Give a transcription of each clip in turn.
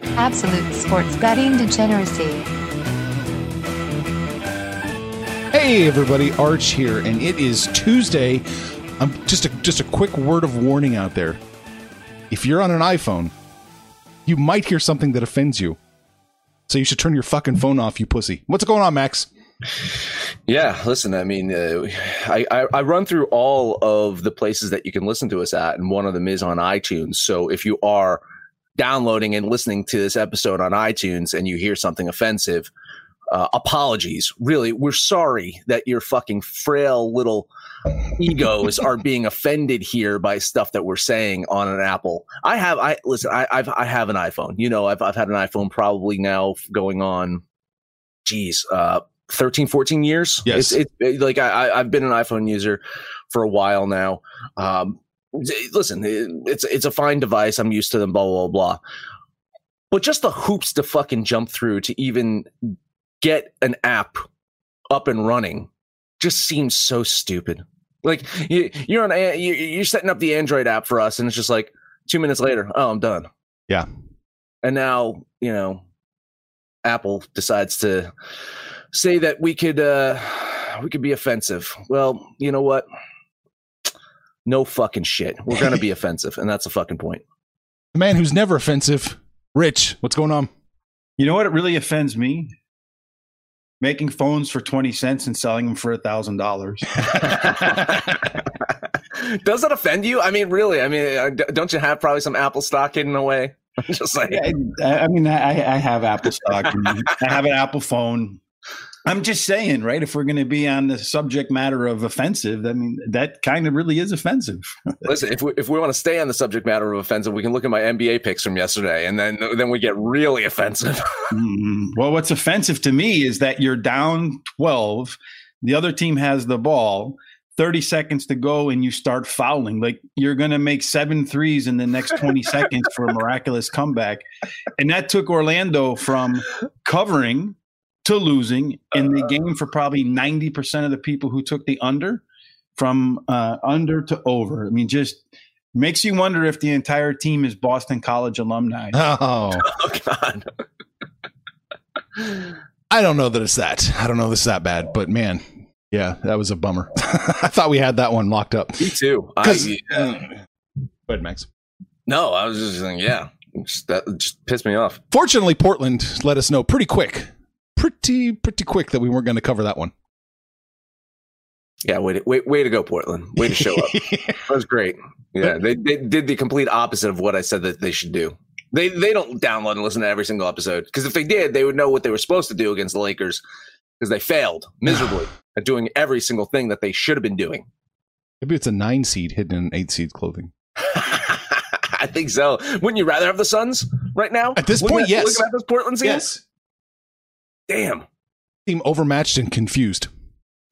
Absolute sports betting degeneracy. Hey everybody, Arch here, and it is Tuesday. Um, just a just a quick word of warning out there. If you're on an iPhone, you might hear something that offends you. So you should turn your fucking phone off, you pussy. What's going on, Max? Yeah, listen. I mean, uh, I, I, I run through all of the places that you can listen to us at, and one of them is on iTunes. So if you are downloading and listening to this episode on iTunes and you hear something offensive, uh, apologies. Really, we're sorry that your fucking frail little egos are being offended here by stuff that we're saying on an Apple. I have, I listen, I, I've, I have an iPhone. You know, I've, I've had an iPhone probably now going on, geez, uh, 13, 14 years. Yes. It's, it's like I, I've been an iPhone user for a while now. Um, listen, it's it's a fine device. I'm used to them. Blah blah blah. But just the hoops to fucking jump through to even get an app up and running just seems so stupid. Like you, you're on you're setting up the Android app for us, and it's just like two minutes later, oh, I'm done. Yeah. And now you know, Apple decides to say that we could uh we could be offensive. Well, you know what? No fucking shit. We're gonna be offensive, and that's the fucking point. The man who's never offensive, Rich. What's going on? You know what? It really offends me. Making phones for 20 cents and selling them for a thousand dollars. Does that offend you? I mean, really? I mean, uh, don't you have probably some Apple stock hidden away? I'm just like, I, I mean, I, I have Apple stock. I have an Apple phone. I'm just saying, right? If we're going to be on the subject matter of offensive, I mean, that kind of really is offensive. listen, if we if we want to stay on the subject matter of offensive, we can look at my NBA picks from yesterday, and then then we get really offensive. mm, well, what's offensive to me is that you're down 12, the other team has the ball. 30 seconds to go and you start fouling like you're going to make seven threes in the next 20 seconds for a miraculous comeback and that took orlando from covering to losing in the game for probably 90% of the people who took the under from uh, under to over. I mean, just makes you wonder if the entire team is Boston College alumni. Oh, oh God. I don't know that it's that. I don't know this is that bad, but man, yeah, that was a bummer. I thought we had that one locked up. Me too. I, Go ahead, Max. no, I was just saying, yeah, just, that just pissed me off. Fortunately, Portland let us know pretty quick, pretty pretty quick that we weren't going to cover that one. Yeah, way to, way, way to go, Portland. Way to show up. that was great. Yeah, they, they did the complete opposite of what I said that they should do. They they don't download and listen to every single episode because if they did, they would know what they were supposed to do against the Lakers because they failed miserably at doing every single thing that they should have been doing. Maybe it's a nine seed hidden in eight seed clothing. I think so. Wouldn't you rather have the Suns right now? At this Looking point, at- yes. Looking at this Portland team? Yes, Damn. team overmatched and confused.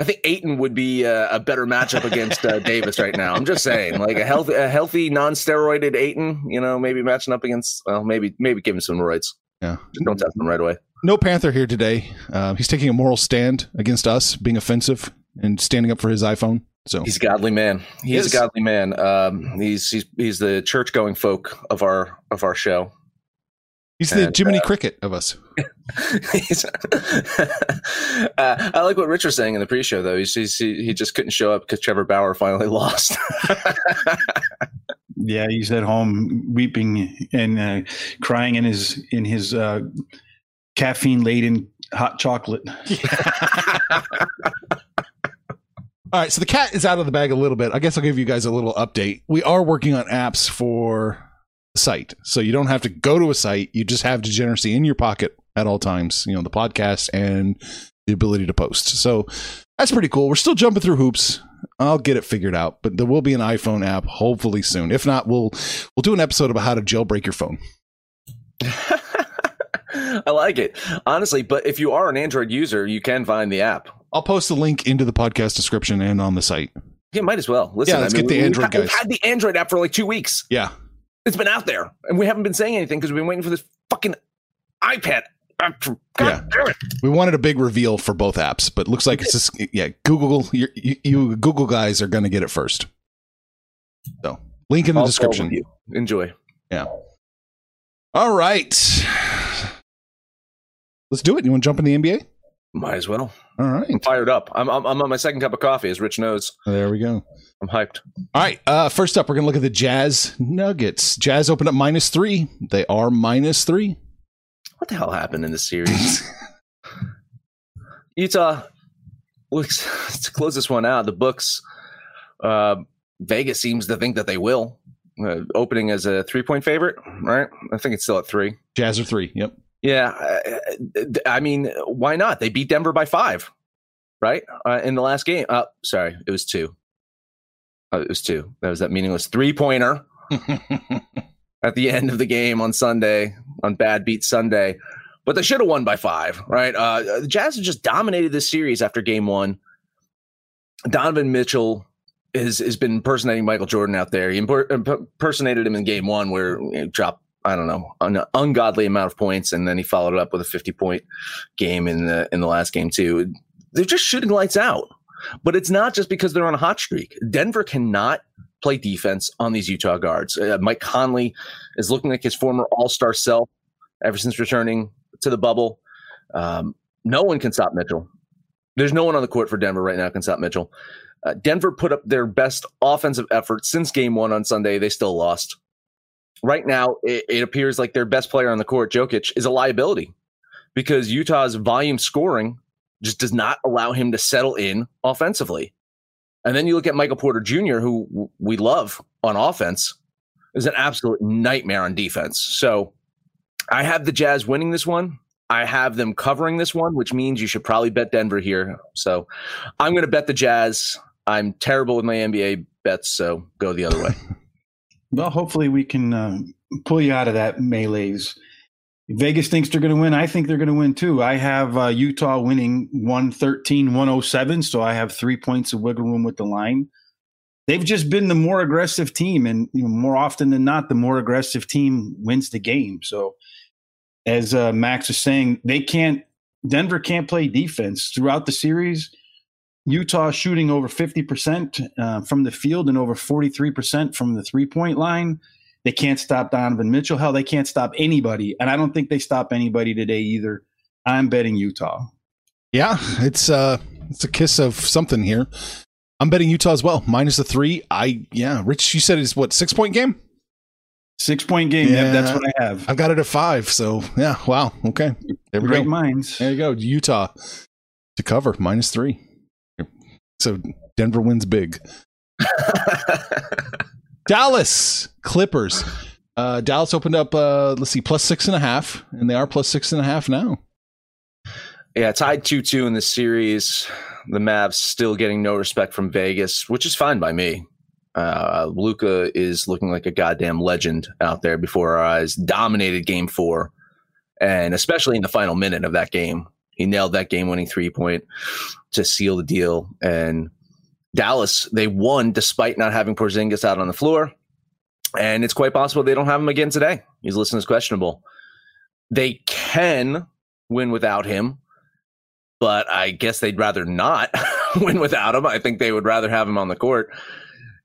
I think Ayton would be uh, a better matchup against uh, Davis right now. I'm just saying, like a healthy, a healthy, non-steroided Ayton, you know, maybe matching up against, well, maybe, maybe give him some rights. Yeah. Just don't test them right away. No Panther here today. Uh, he's taking a moral stand against us, being offensive and standing up for his iPhone. So He's a godly man. He's Yes. a godly man. Um, he's he's he's the church-going folk of our of our show. He's the and, Jiminy Cricket of us. He's- uh, I like what Rich was saying in the pre-show, though. He's, he's, he he just couldn't show up because Trevor Bauer finally lost. Yeah, he's at home weeping and uh, crying in his in his uh, caffeine laden hot chocolate. All right, so the cat is out of the bag a little bit. I guess I'll give you guys a little update. We are working on apps for the site. So you don't have to go to a site. You just have degeneracy in your pocket at all times, you know, the podcast and the ability to post. So that's pretty cool. We're still jumping through hoops. I'll get it figured out, but there will be an iPhone app hopefully soon. If not, we'll we'll do an episode about how to jailbreak your phone. I like it honestly. But if you are an Android user, you can find the app. I'll post the link into the podcast description and on the site. Yeah, might as well. Listen, Yeah, let's I mean, get the we've Android We've guys. had the Android app for like two weeks. Yeah. It's been out there, and we haven't been saying anything because we've been waiting for this fucking iPad. Ah, God Yeah. damn it. We wanted a big reveal for both apps, but looks like it's just yeah. Google, you, you, Google guys are going to get it first. So link in the I'll description. Enjoy. Yeah. All right. Let's do it. You want to jump in the NBA? Might as well. All right. I'm fired up. I'm, I'm, I'm on my second cup of coffee, as Rich knows. There we go. I'm hyped. All right. Uh, first up, we're going to look at the Jazz Nuggets. Jazz opened up minus three. They are minus three. What the hell happened in this series? Utah looks to close this one out. The books, uh, Vegas seems to think that they will. Uh, opening as a three point favorite, right? I think it's still at three. Jazz are three. Yep. Yeah, uh, I mean, why not? They beat Denver by five, right? Uh, in the last game. Uh, sorry, it was two. Uh, it was two. That was that meaningless three pointer at the end of the game on Sunday on Bad Beat Sunday. But they should have won by five, right? Uh, the Jazz have just dominated this series after game one. Donovan Mitchell has, has been impersonating Michael Jordan out there. He imper- impersonated him in game one, where he dropped, I don't know, an ungodly amount of points, and then he followed it up with a 50 point game in the in the last game too. They're just shooting lights out. But it's not just because they're on a hot streak. Denver cannot play defense on these Utah guards. Uh, Mike Conley is looking like his former All Star self ever since returning to the bubble. Um, no one can stop Mitchell. There's no one on the court for Denver right now can stop Mitchell. Uh, Denver put up their best offensive effort since game one on Sunday. They still lost. Right now, it, it appears like their best player on the court, Jokic, is a liability because Utah's volume scoring just does not allow him to settle in offensively. And then you look at Michael Porter Jr., who we love on offense, is an absolute nightmare on defense. So I have the Jazz winning this one. I have them covering this one, which means you should probably bet Denver here. So I'm going to bet the Jazz. I'm terrible with my NBA bets, so go the other way. Well, hopefully we can uh, pull you out of that melee's. Vegas thinks they're going to win. I think they're going to win too. I have uh, Utah winning 113 107. So I have three points of wiggle room with the line. They've just been the more aggressive team. And you know, more often than not, the more aggressive team wins the game. So as uh, Max is saying, they can't, Denver can't play defense throughout the series. Utah shooting over 50% uh, from the field and over 43% from the three point line. They can't stop Donovan Mitchell. Hell, they can't stop anybody. And I don't think they stop anybody today either. I'm betting Utah. Yeah, it's uh it's a kiss of something here. I'm betting Utah as well. Minus the three. I yeah, Rich, you said it's what six point game? Six point game. Yeah. that's what I have. I've got it at five. So yeah, wow. Okay. There we Great go. minds. There you go. Utah to cover minus three. So Denver wins big. Dallas Clippers. Uh, Dallas opened up, uh, let's see, plus six and a half, and they are plus six and a half now. Yeah, tied 2 2 in the series. The Mavs still getting no respect from Vegas, which is fine by me. Uh, Luka is looking like a goddamn legend out there before our eyes. Dominated game four, and especially in the final minute of that game. He nailed that game winning three point to seal the deal. And Dallas, they won despite not having Porzingis out on the floor. And it's quite possible they don't have him again today. He's listed as questionable. They can win without him but I guess they'd rather not win without him. I think they would rather have him on the court.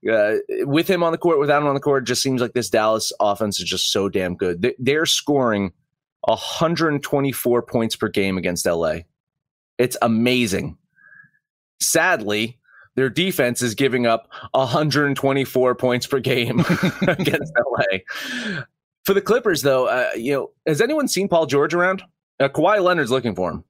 Uh, with him on the court, without him on the court, just seems like this Dallas offense is just so damn good. They- They're scoring 124 points per game against LA. It's amazing. Sadly, their defense is giving up 124 points per game against LA. For the Clippers, though, uh, you know, has anyone seen Paul George around? Uh, Kawhi Leonard's looking for him.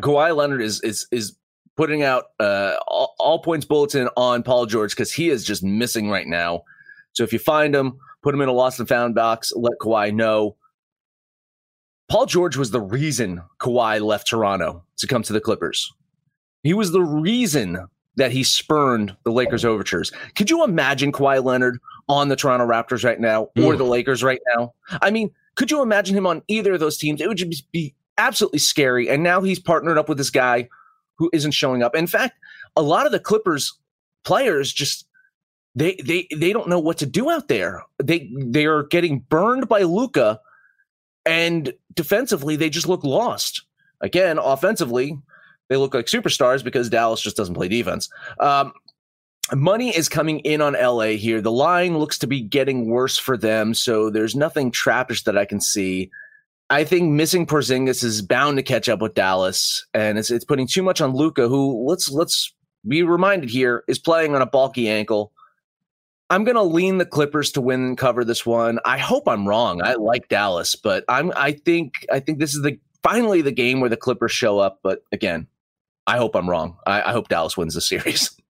Kawhi Leonard is is is putting out uh, all, all points bulletin on Paul George because he is just missing right now. So if you find him, put him in a lost and found box. Let Kawhi know. Paul George was the reason Kawhi left Toronto to come to the Clippers. He was the reason that he spurned the Lakers oh. overtures. Could you imagine Kawhi Leonard on the Toronto Raptors right now or Ooh. the Lakers right now? I mean, Could you imagine him on either of those teams? It would just be absolutely scary. And now he's partnered up with this guy who isn't showing up. In fact, a lot of the Clippers players just they they they don't know what to do out there. They they are getting burned by Luka, and defensively they just look lost. Again, offensively they look like superstars because Dallas just doesn't play defense. Um, money is coming in on LA here. The line looks to be getting worse for them, so there's nothing trappish that I can see. I think missing Porzingis is bound to catch up with Dallas, and it's it's putting too much on Luka, who let's let's be reminded here is playing on a bulky ankle. I'm going to lean the Clippers to win and cover this one. I hope I'm wrong. I like Dallas, but I'm I think I think this is the finally the game where the Clippers show up. But again, I hope I'm wrong. I, I hope Dallas wins the series.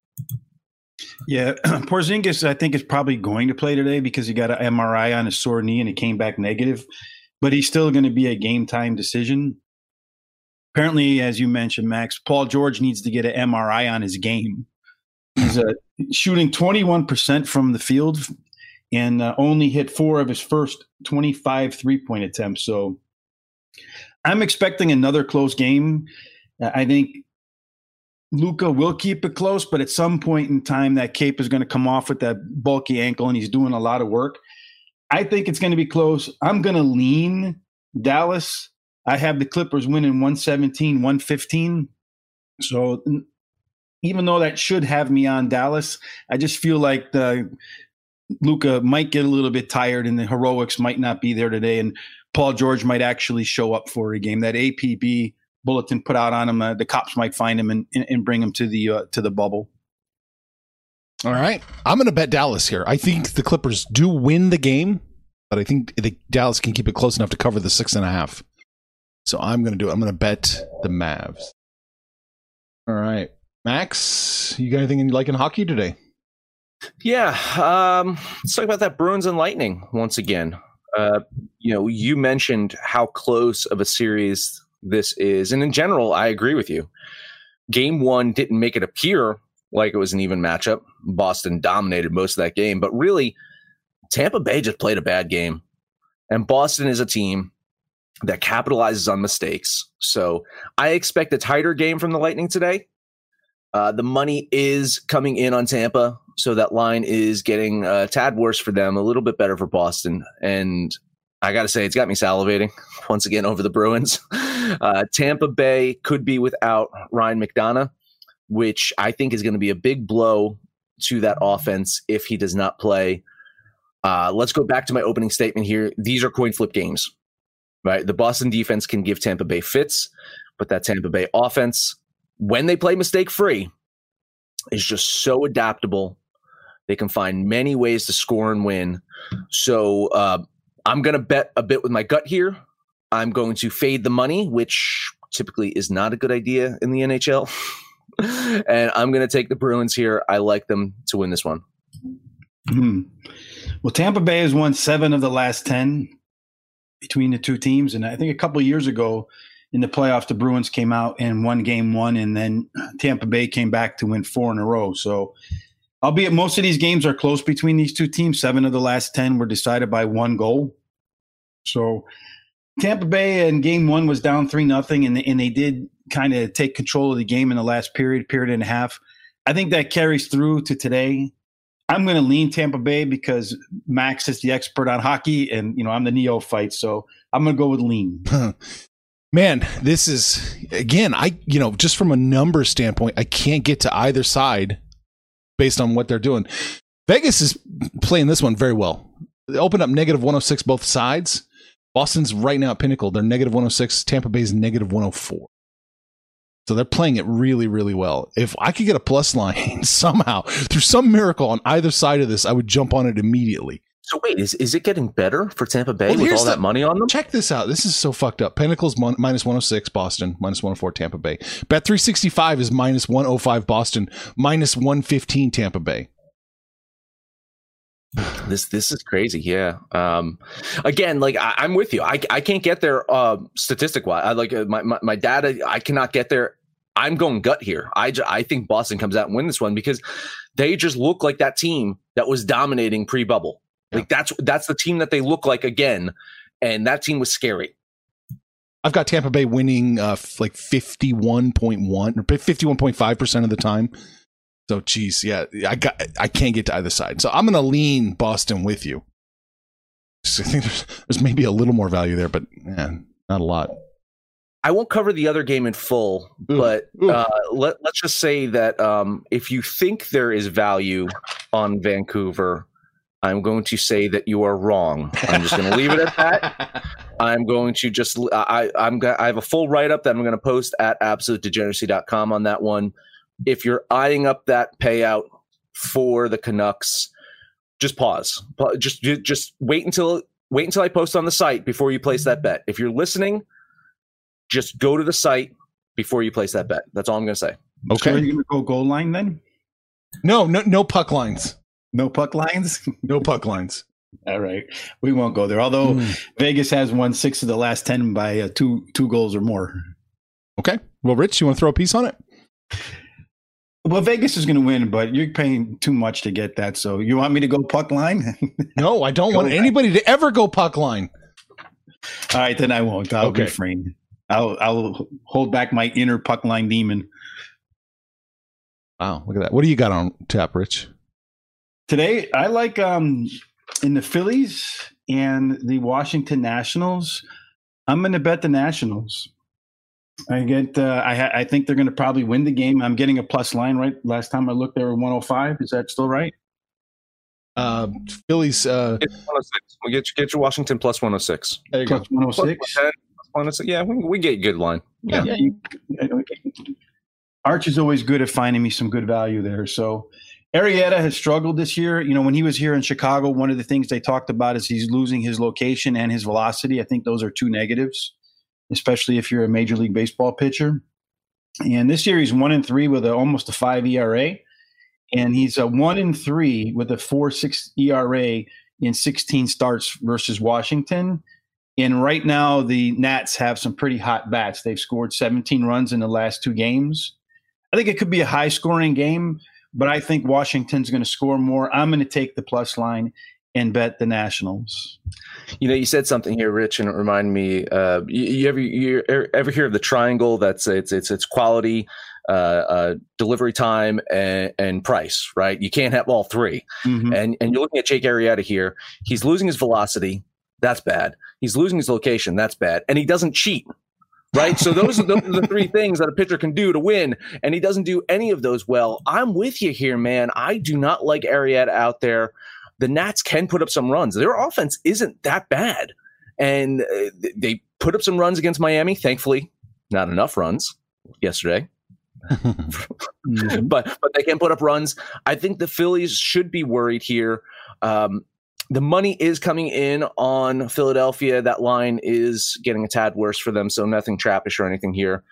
Yeah, Porzingis, I think is probably going to play today because he got an MRI on his sore knee and it came back negative, but he's still going to be a game time decision. Apparently, as you mentioned, Max, Paul George needs to get an MRI on his game. He's uh, shooting 21% from the field and uh, only hit four of his first 25 three point attempts. So I'm expecting another close game. I think Luka will keep it close, but at some point in time, that cape is going to come off with that bulky ankle, and he's doing a lot of work. I think it's going to be close. I'm going to lean Dallas. I have the Clippers winning 117, 115. So even though that should have me on Dallas, I just feel like the Luka might get a little bit tired, and the heroics might not be there today, and Paul George might actually show up for a game. That APB bulletin put out on him. Uh, the cops might find him and, and bring him to the uh, to the bubble. All right, I'm going to bet Dallas here. I think the Clippers do win the game, but I think the Dallas can keep it close enough to cover the six and a half. So I'm going to do it. I'm going to bet the Mavs. All right, Max, you got anything you like in hockey today? Yeah, um, let's talk about that Bruins and Lightning once again. Uh, you know, you mentioned how close of a series this is. And in general, I agree with you. Game one didn't make it appear like it was an even matchup. Boston dominated most of that game, but really, Tampa Bay just played a bad game. And Boston is a team that capitalizes on mistakes. So I expect a tighter game from the Lightning today. Uh, the money is coming in on Tampa, so that line is getting a tad worse for them, a little bit better for Boston. And I got to say, it's got me salivating once again over the Bruins. Uh, Tampa Bay could be without Ryan McDonagh, which I think is going to be a big blow to that offense if he does not play. Uh, let's go back to my opening statement here. These are coin flip games, right? The Boston defense can give Tampa Bay fits, but that Tampa Bay offense, when they play mistake free, is just so adaptable. They can find many ways to score and win. So, uh, I'm going to bet a bit with my gut here. I'm going to fade the money, which typically is not a good idea in the NHL. and I'm going to take the Bruins here. I like them to win this one. Hmm. Well, Tampa Bay has won seven of the last 10 between the two teams. And I think a couple years ago in the playoffs, the Bruins came out and won game one, and then Tampa Bay came back to win four in a row. So albeit most of these games are close between these two teams. Seven of the last 10 were decided by one goal. So Tampa Bay in game one was down 3 nothing, and, and they did kind of take control of the game in the last period, period and a half. I think that carries through to today. I'm going to lean Tampa Bay because Max is the expert on hockey, and you know I'm the neophyte, so I'm going to go with lean. Man, this is again, I you know just from a number standpoint, I can't get to either side based on what they're doing. Vegas is playing this one very well. They opened up negative 106 both sides. Boston's right now at pinnacle. They're negative 106. Tampa Bay's negative 104. So they're playing it really, really well. If I could get a plus line somehow through some miracle on either side of this, I would jump on it immediately. So wait, is is it getting better for Tampa Bay well, with all the, that money on them? Check this out. This is so fucked up. Pinnacle's mon- minus 106 Boston, minus 104 Tampa Bay. Bet 365 is minus 105 Boston, minus 115 Tampa Bay. This this is crazy, yeah. Um, again, like I, am with you. I I can't get there uh, statistic wise. I like uh, my, my my data. I cannot get there. I'm going gut here. I I think Boston comes out and win this one because they just look like that team that was dominating pre bubble. Like that's that's the team that they look like again. and that team was scary. I've got Tampa Bay winning uh, like 51.1 or 51.5% of the time. So, geez, yeah, I got I can't get to either side. So I'm going to lean Boston with you. Just, I think there's, there's maybe a little more value there, but man, not a lot. I won't cover the other game in full, Ooh, but ooh. uh, let, let's just say that um, if you think there is value on Vancouver, I'm going to say that you are wrong. I'm just going to leave it at that. I'm going to just I I'm I have a full write up that I'm going to post at absolutedegeneracy.com on that one. If you're eyeing up that payout for the Canucks, just pause. Just just wait until wait until I post on the site before you place that bet. If you're listening, just go to the site before you place that bet. That's all I'm going to say. So are you going to go goal line then? No, no, no puck lines. No puck lines? No puck lines. All right. We won't go there. Although Mm. Vegas has won six of the last 10 by uh, two two goals or more. Okay. Well, Rich, you want to throw a piece on it? Well, Vegas is going to win, but you're paying too much to get that. So you want me to go puck line? No, I don't want anybody to ever go puck line. All right, then I won't. I'll Okay. refrain. I'll I'll hold back my inner puck line demon. Wow, look at that. What do you got on tap, Rich? Today, I like um in the Phillies and the Washington Nationals. I'm going to bet the Nationals. I get. Uh, I ha- I think they're going to probably win the game. I'm getting a plus line right. Last time I looked, they were 105. Is that still right? Uh, Phillies. Uh, Get 106. We get, get your Washington plus 106. there you go. Plus 106. Plus 110, plus 106. Yeah, we, we get good line. Yeah. Yeah. you, Arch is always good at finding me some good value there. So Arrieta has struggled this year. You know, when he was here in Chicago, one of the things they talked about is he's losing his location and his velocity. I think those are two negatives, especially if you're a major league baseball pitcher. And this year he's one and three with a, almost a five ERA, and he's a one and three with a four six ERA in 16 starts versus Washington. And right now, the Nats have some pretty hot bats. They've scored 17 runs in the last two games. I think it could be a high scoring game, but I think Washington's going to score more. I'm going to take the plus line and bet the Nationals. You know, you said something here, Rich, and it reminded me. Uh, you, you ever you ever hear of the triangle? That's it's it's it's quality, uh, uh, delivery time, and, and price. Right? You can't have all 3 Mhm. And and you're looking at Jake Arrieta here. He's losing his velocity. That's bad. He's losing his location. That's bad. And he doesn't cheat. Right. So those are, those are the three things that a pitcher can do to win. And he doesn't do any of those well. I'm with you here, man. I do not like Arrieta out there. The Nats can put up some runs. Their offense isn't that bad. And uh, they put up some runs against Miami. Thankfully, not enough runs yesterday but but they can put up runs. I think the Phillies should be worried here. Um, the money is coming in on Philadelphia. That line is getting a tad worse for them, so nothing trappish or anything here.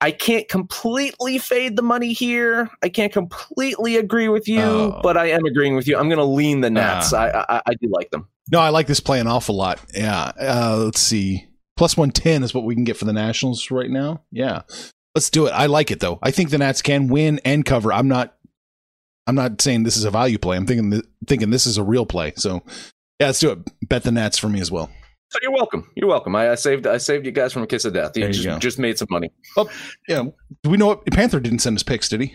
I can't completely fade the money here. I can't completely agree with you, Oh. but I am agreeing with you. I'm going to lean the Nats. Ah. I, I I do like them. No, I like this play an awful lot. Yeah. Uh, let's see. Plus 110 is what we can get for the Nationals right now. Yeah. Let's do it. I like it though. I think the Nats can win and cover. I'm not I'm not saying this is a value play. I'm thinking th- thinking this is a real play. So, yeah, let's do it. Bet the Nats for me as well. So you're welcome. You're welcome. I, I saved I saved you guys from a kiss of death. You There you just, go. just made some money. Oh, yeah. Do we know what Panther didn't send us picks, did he?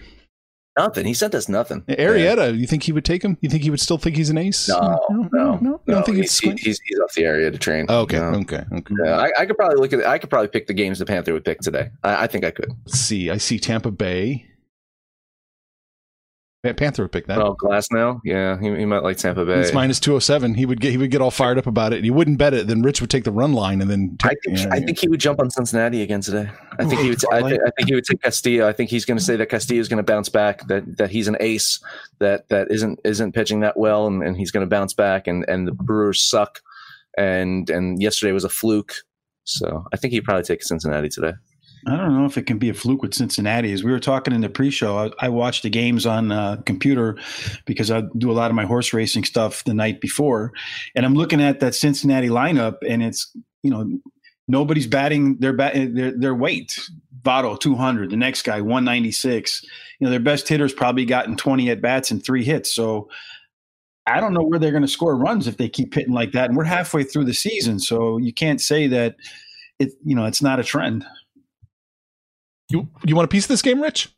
Nothing. He sent us nothing. Arrieta, you think he would take him? You think he would still think he's an ace? No, no, no. You don't think he's, he's, he's, he's off the area to train. Okay, No. okay, okay. Yeah, I, I could probably look at. I could probably pick the games the Panther would pick today. I, I think I could. Let's see. I see Tampa Bay. Panther would pick that. Oh, Glass now. Yeah, he, he might like Tampa Bay. It's minus two hundred seven. He would get he would get all fired up about it. He wouldn't bet it. Then Rich would take the run line and then. I take- think yeah, I think he would jump on Cincinnati again today. I think he would. I, think I think he would take Castillo. I think he's going to say that Castillo is going to bounce back. That that he's an ace. That that isn't isn't pitching that well, and, and he's going to bounce back. And and the Brewers suck. And and yesterday was a fluke. So I think he'd probably take Cincinnati today. I don't know if it can be a fluke with Cincinnati. As we were talking in the pre-show, I, I watched the games on uh, computer because I do a lot of my horse racing stuff the night before, and I'm looking at that Cincinnati lineup, and it's you know nobody's batting their bat their their weight. Votto 200, the next guy 196. You know their best hitters probably gotten 20 at bats and three hits. So I don't know where they're going to score runs if they keep hitting like that. And we're halfway through the season, so you can't say that it. You know, it's not a trend. You you want a piece of this game, Rich?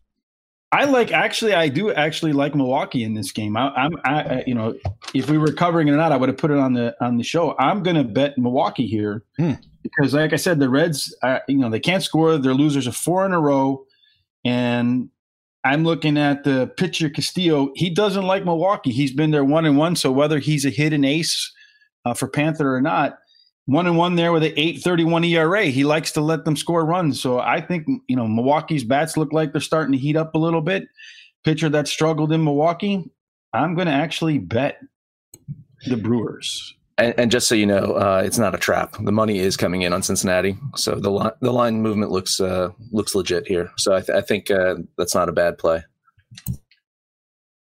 I like actually. I do actually like Milwaukee in this game. I, I'm, I, you know, if we were covering it or not, I would have put it on the on the show. I'm going to bet Milwaukee here Hmm. because, like I said, the Reds, uh, you know, they can't score. They're losers of four in a row, and I'm looking at the pitcher Castillo. He doesn't like Milwaukee. He's been there one and one. So whether he's a hidden ace uh, for Panther or not, one and one there with an eight thirty one ERA. He likes to let them score runs. So I think you know Milwaukee's bats look like they're starting to heat up a little bit. Pitcher that struggled in Milwaukee, I'm going to actually bet the Brewers. And, and just so you know, uh, it's not a trap. The money is coming in on Cincinnati, so the line the line movement looks uh, looks legit here. So I, th- I think uh, that's not a bad play.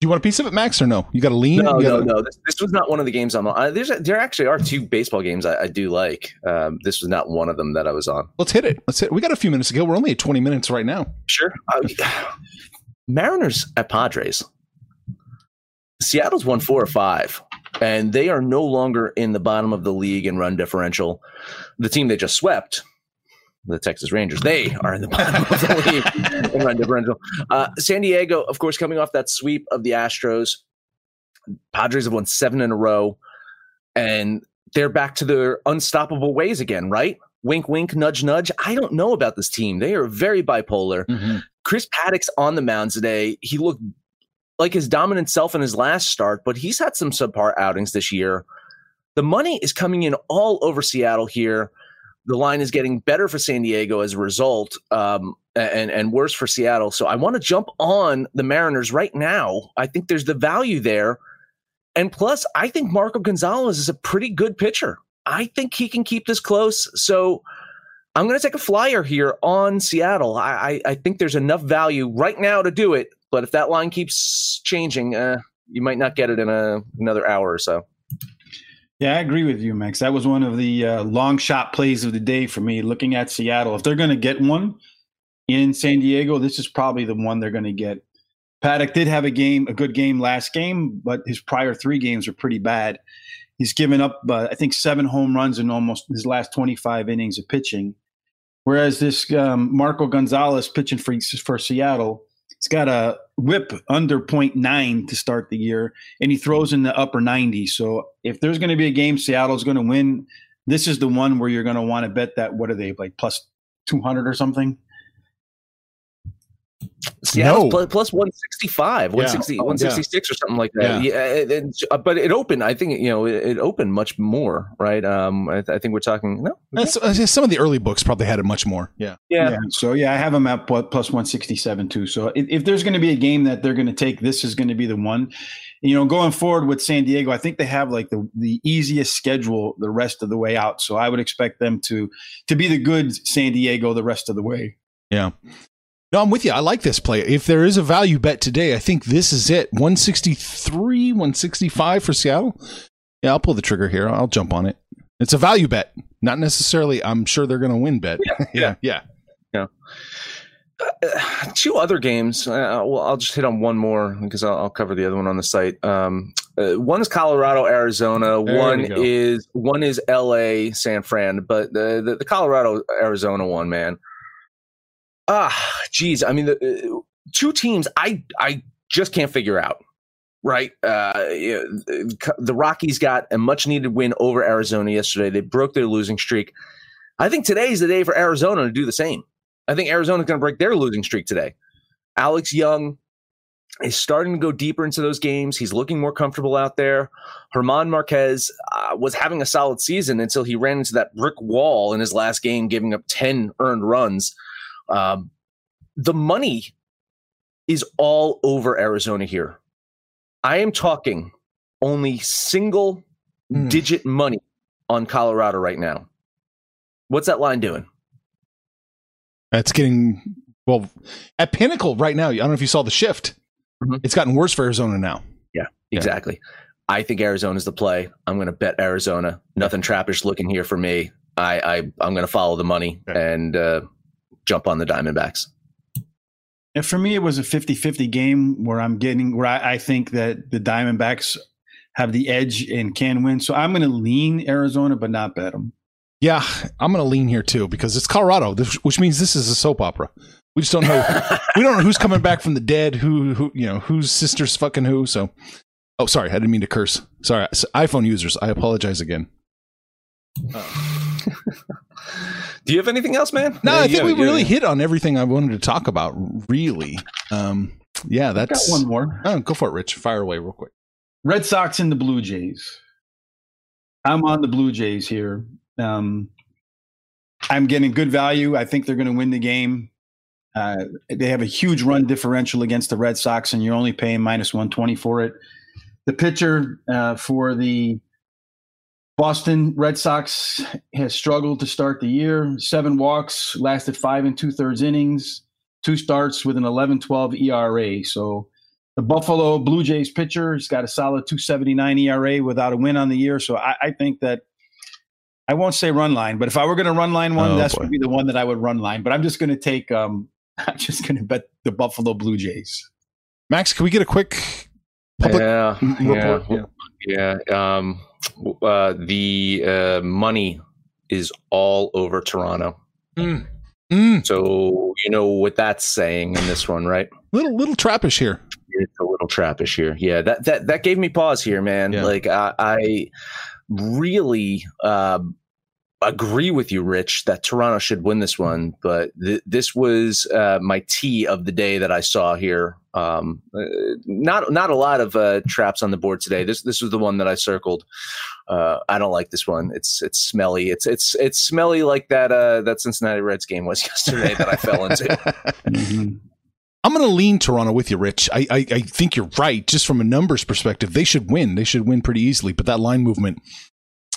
Do you want a piece of it, Max, or no? You got to lean. No, no, gotta- no. This, this was not one of the games I'm on. Uh, there's a, there actually are two baseball games I, I do like. Um, this was not one of them that I was on. Let's hit it. Let's hit. It. We got a few minutes to go. We're only at twenty minutes right now. Sure. Uh, Mariners at Padres. Seattle's won four or five, and they are no longer in the bottom of the league in run differential. The team they just swept, the Texas Rangers, they are in the bottom of the league in run differential. Uh, San Diego, of course, coming off that sweep of the Astros. Padres have won seven in a row, and they're back to their unstoppable ways again, right? Wink, wink, nudge, nudge. I don't know about this team. They are very bipolar. Chris Paddack's on the mound today. He looked like his dominant self in his last start, but he's had some subpar outings this year. The money is coming in all over Seattle here. The line is getting better for San Diego as a result, um, and and worse for Seattle. So I want to jump on the Mariners right now. I think there's the value there, and plus I think Marco Gonzales is a pretty good pitcher. I think he can keep this close. So I'm going to take a flyer here on Seattle. I, I, I think there's enough value right now to do it. But if that line keeps changing, uh, you might not get it in a, another hour or so. Yeah, I agree with you, Max. That was one of the uh, long shot plays of the day for me. Looking at Seattle, if they're going to get one in San Diego, this is probably the one they're going to get. Paddack did have a game, a good game last game, but his prior three games were pretty bad. He's given up, uh, I think, seven home runs in almost his last 25 innings of pitching. Whereas this um, Marco Gonzales pitching for, for Seattle, he's got a whip under 0.9 to start the year, and he throws in the upper 90. So if there's going to be a game Seattle's going to win, this is the one where you're going to want to bet that. What are they like plus 200 or something? Seattle's No. plus, plus 165, Yeah. 160, Oh, 166 or something like that. Yeah. Yeah. it- it- uh, but it opened, I think, you know, it, it opened much more, right? Um, I, I think we're talking, no. That's, uh, some of the early books probably had it much more. Yeah. Yeah. So yeah, I have them at plus 167 too. So if, if there's going to be a game that they're going to take, this is going to be the one. You know, going forward with San Diego, I think they have like the the easiest schedule the rest of the way out. So I would expect them to to be the good San Diego the rest of the way. Yeah. No, I'm with you. I like this play. If there is a value bet today, I think this is it. 163, 165 for Seattle. Yeah, I'll pull the trigger here. I'll jump on it. It's a value bet, not necessarily. I'm sure they're going to win bet. Yeah, yeah. Uh, two other games. Uh, well, I'll just hit on one more because I'll, I'll cover the other one on the site. Um, uh, one is Colorado, Arizona. There one is one is L.A., San Fran. But the the, the Colorado Arizona one, man. Ah, geez. I mean, the uh, two teams I I just can't figure out. Right, uh, the Rockies got a much needed win over Arizona yesterday. They broke their losing streak. I think today is the day for Arizona to do the same. I think Arizona's going to break their losing streak today. Alex Young is starting to go deeper into those games. He's looking more comfortable out there. German Marquez uh, was having a solid season until he ran into that brick wall in his last game, giving up 10 earned runs. Um, the money is all over Arizona here. I am talking only single Hmm. digit money on Colorado right now. What's that line doing? That's getting, well, at Pinnacle right now, I don't know if you saw the shift. Mhm. It's gotten worse for Arizona now. Yeah, exactly. I think Arizona's the play. I'm going to bet Arizona. Nothing trappish looking here for me. I, I I'm going to follow the money Okay. and uh, jump on the Diamondbacks. And for me, it was a 50 50 game where I'm getting, where I, I think that the Diamondbacks have the edge and can win. So I'm going to lean Arizona, but not bet them. Yeah, I'm going to lean here too because it's Colorado, which means this is a soap opera. We just don't know. we don't know who's coming back from the dead. Who, who, you know, whose sister's fucking who. So, oh, sorry, I didn't mean to curse. Sorry, iPhone users, I apologize again. Oh. Do you have anything else, man? No, Yeah, I think have- we you- really hit on everything I wanted to talk about. Really, um, yeah, I've got that's one more. Oh, go for it, Rich. Fire away real quick. Red Sox and the Blue Jays. I'm on the Blue Jays here. Um, I'm getting good value. I think they're going to win the game. Uh, they have a huge run differential against the Red Sox, and you're only paying minus 120 for it. The pitcher uh, for the Boston Red Sox has struggled to start the year. Seven walks, lasted five and two thirds innings, two starts with an 11 12 ERA. So the Buffalo Blue Jays pitcher has got a solid 279 ERA without a win on the year. So I, I think that I won't say run line, but if I were going to run line one, Oh, that's boy. would be the one that I would run line. But I'm just going to take, um, I'm just going to bet the Buffalo Blue Jays. Max, can we get a quick public yeah, report? yeah, yeah. Um, uh, the uh, money is all over Toronto. Mm. Mm, So you know what that's saying in this one, right? little little trappish here. It's a little trappish here. Yeah, that that that gave me pause here, man. Yeah. Like I, I really um, agree with you, Rich, that Toronto should win this one. But th- this was uh, my tea of the day that I saw here. Um, uh, not not a lot of uh, traps on the board today. This this was the one that I circled. Uh, I don't like this one. It's it's smelly. It's it's it's smelly like that uh, that Cincinnati Reds game was yesterday that I fell into. I'm going to lean Toronto with you, Rich. I, I I think you're right. Just from a numbers perspective, they should win. They should win pretty easily. But that line movement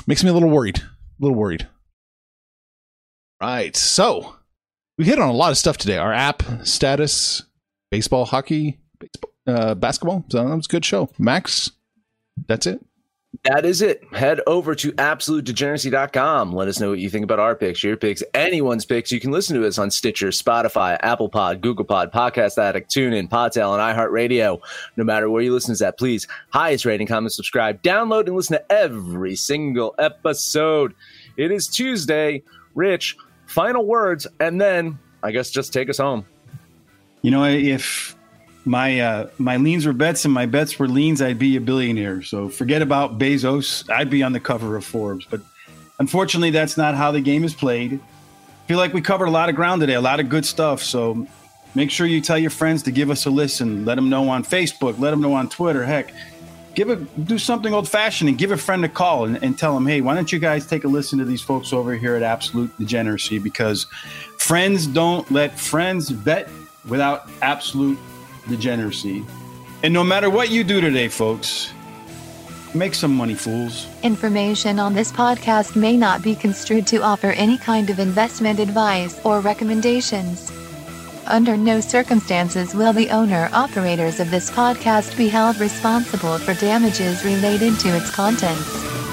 makes me a little worried. A little worried. Right. So we hit on a lot of stuff today. Our app status, baseball, hockey, baseball, uh, basketball. So that was a good show. Max, that's it. That is it. Head over to absolutedegeneracy.com. Let us know what you think about our picks, your picks, anyone's picks. You can listen to us on Stitcher, Spotify, Apple Pod, Google Pod, Podcast Addict, TuneIn, Podtail, and iHeartRadio. No matter where you listen to that, please highest rating, comment, subscribe, download, and listen to every single episode. It is Tuesday. Rich, final words, and then I guess just take us home. You know, if my uh, my leans were bets and my bets were leans, I'd be a billionaire. So forget about Bezos. I'd be on the cover of Forbes. But unfortunately, that's not how the game is played. I feel like we covered a lot of ground today, a lot of good stuff. So make sure you tell your friends to give us a listen. Let them know on Facebook. Let them know on Twitter. Heck, give a do something old fashioned and give a friend a call and, and tell them, hey, why don't you guys take a listen to these folks over here at Absolute Degeneracy? Because friends don't let friends bet without absolute degeneracy. And no matter what you do today, folks, make some money, fools. Information on this podcast may not be construed to offer any kind of investment advice or recommendations. Under no circumstances will the owner operators of this podcast be held responsible for damages related to its contents.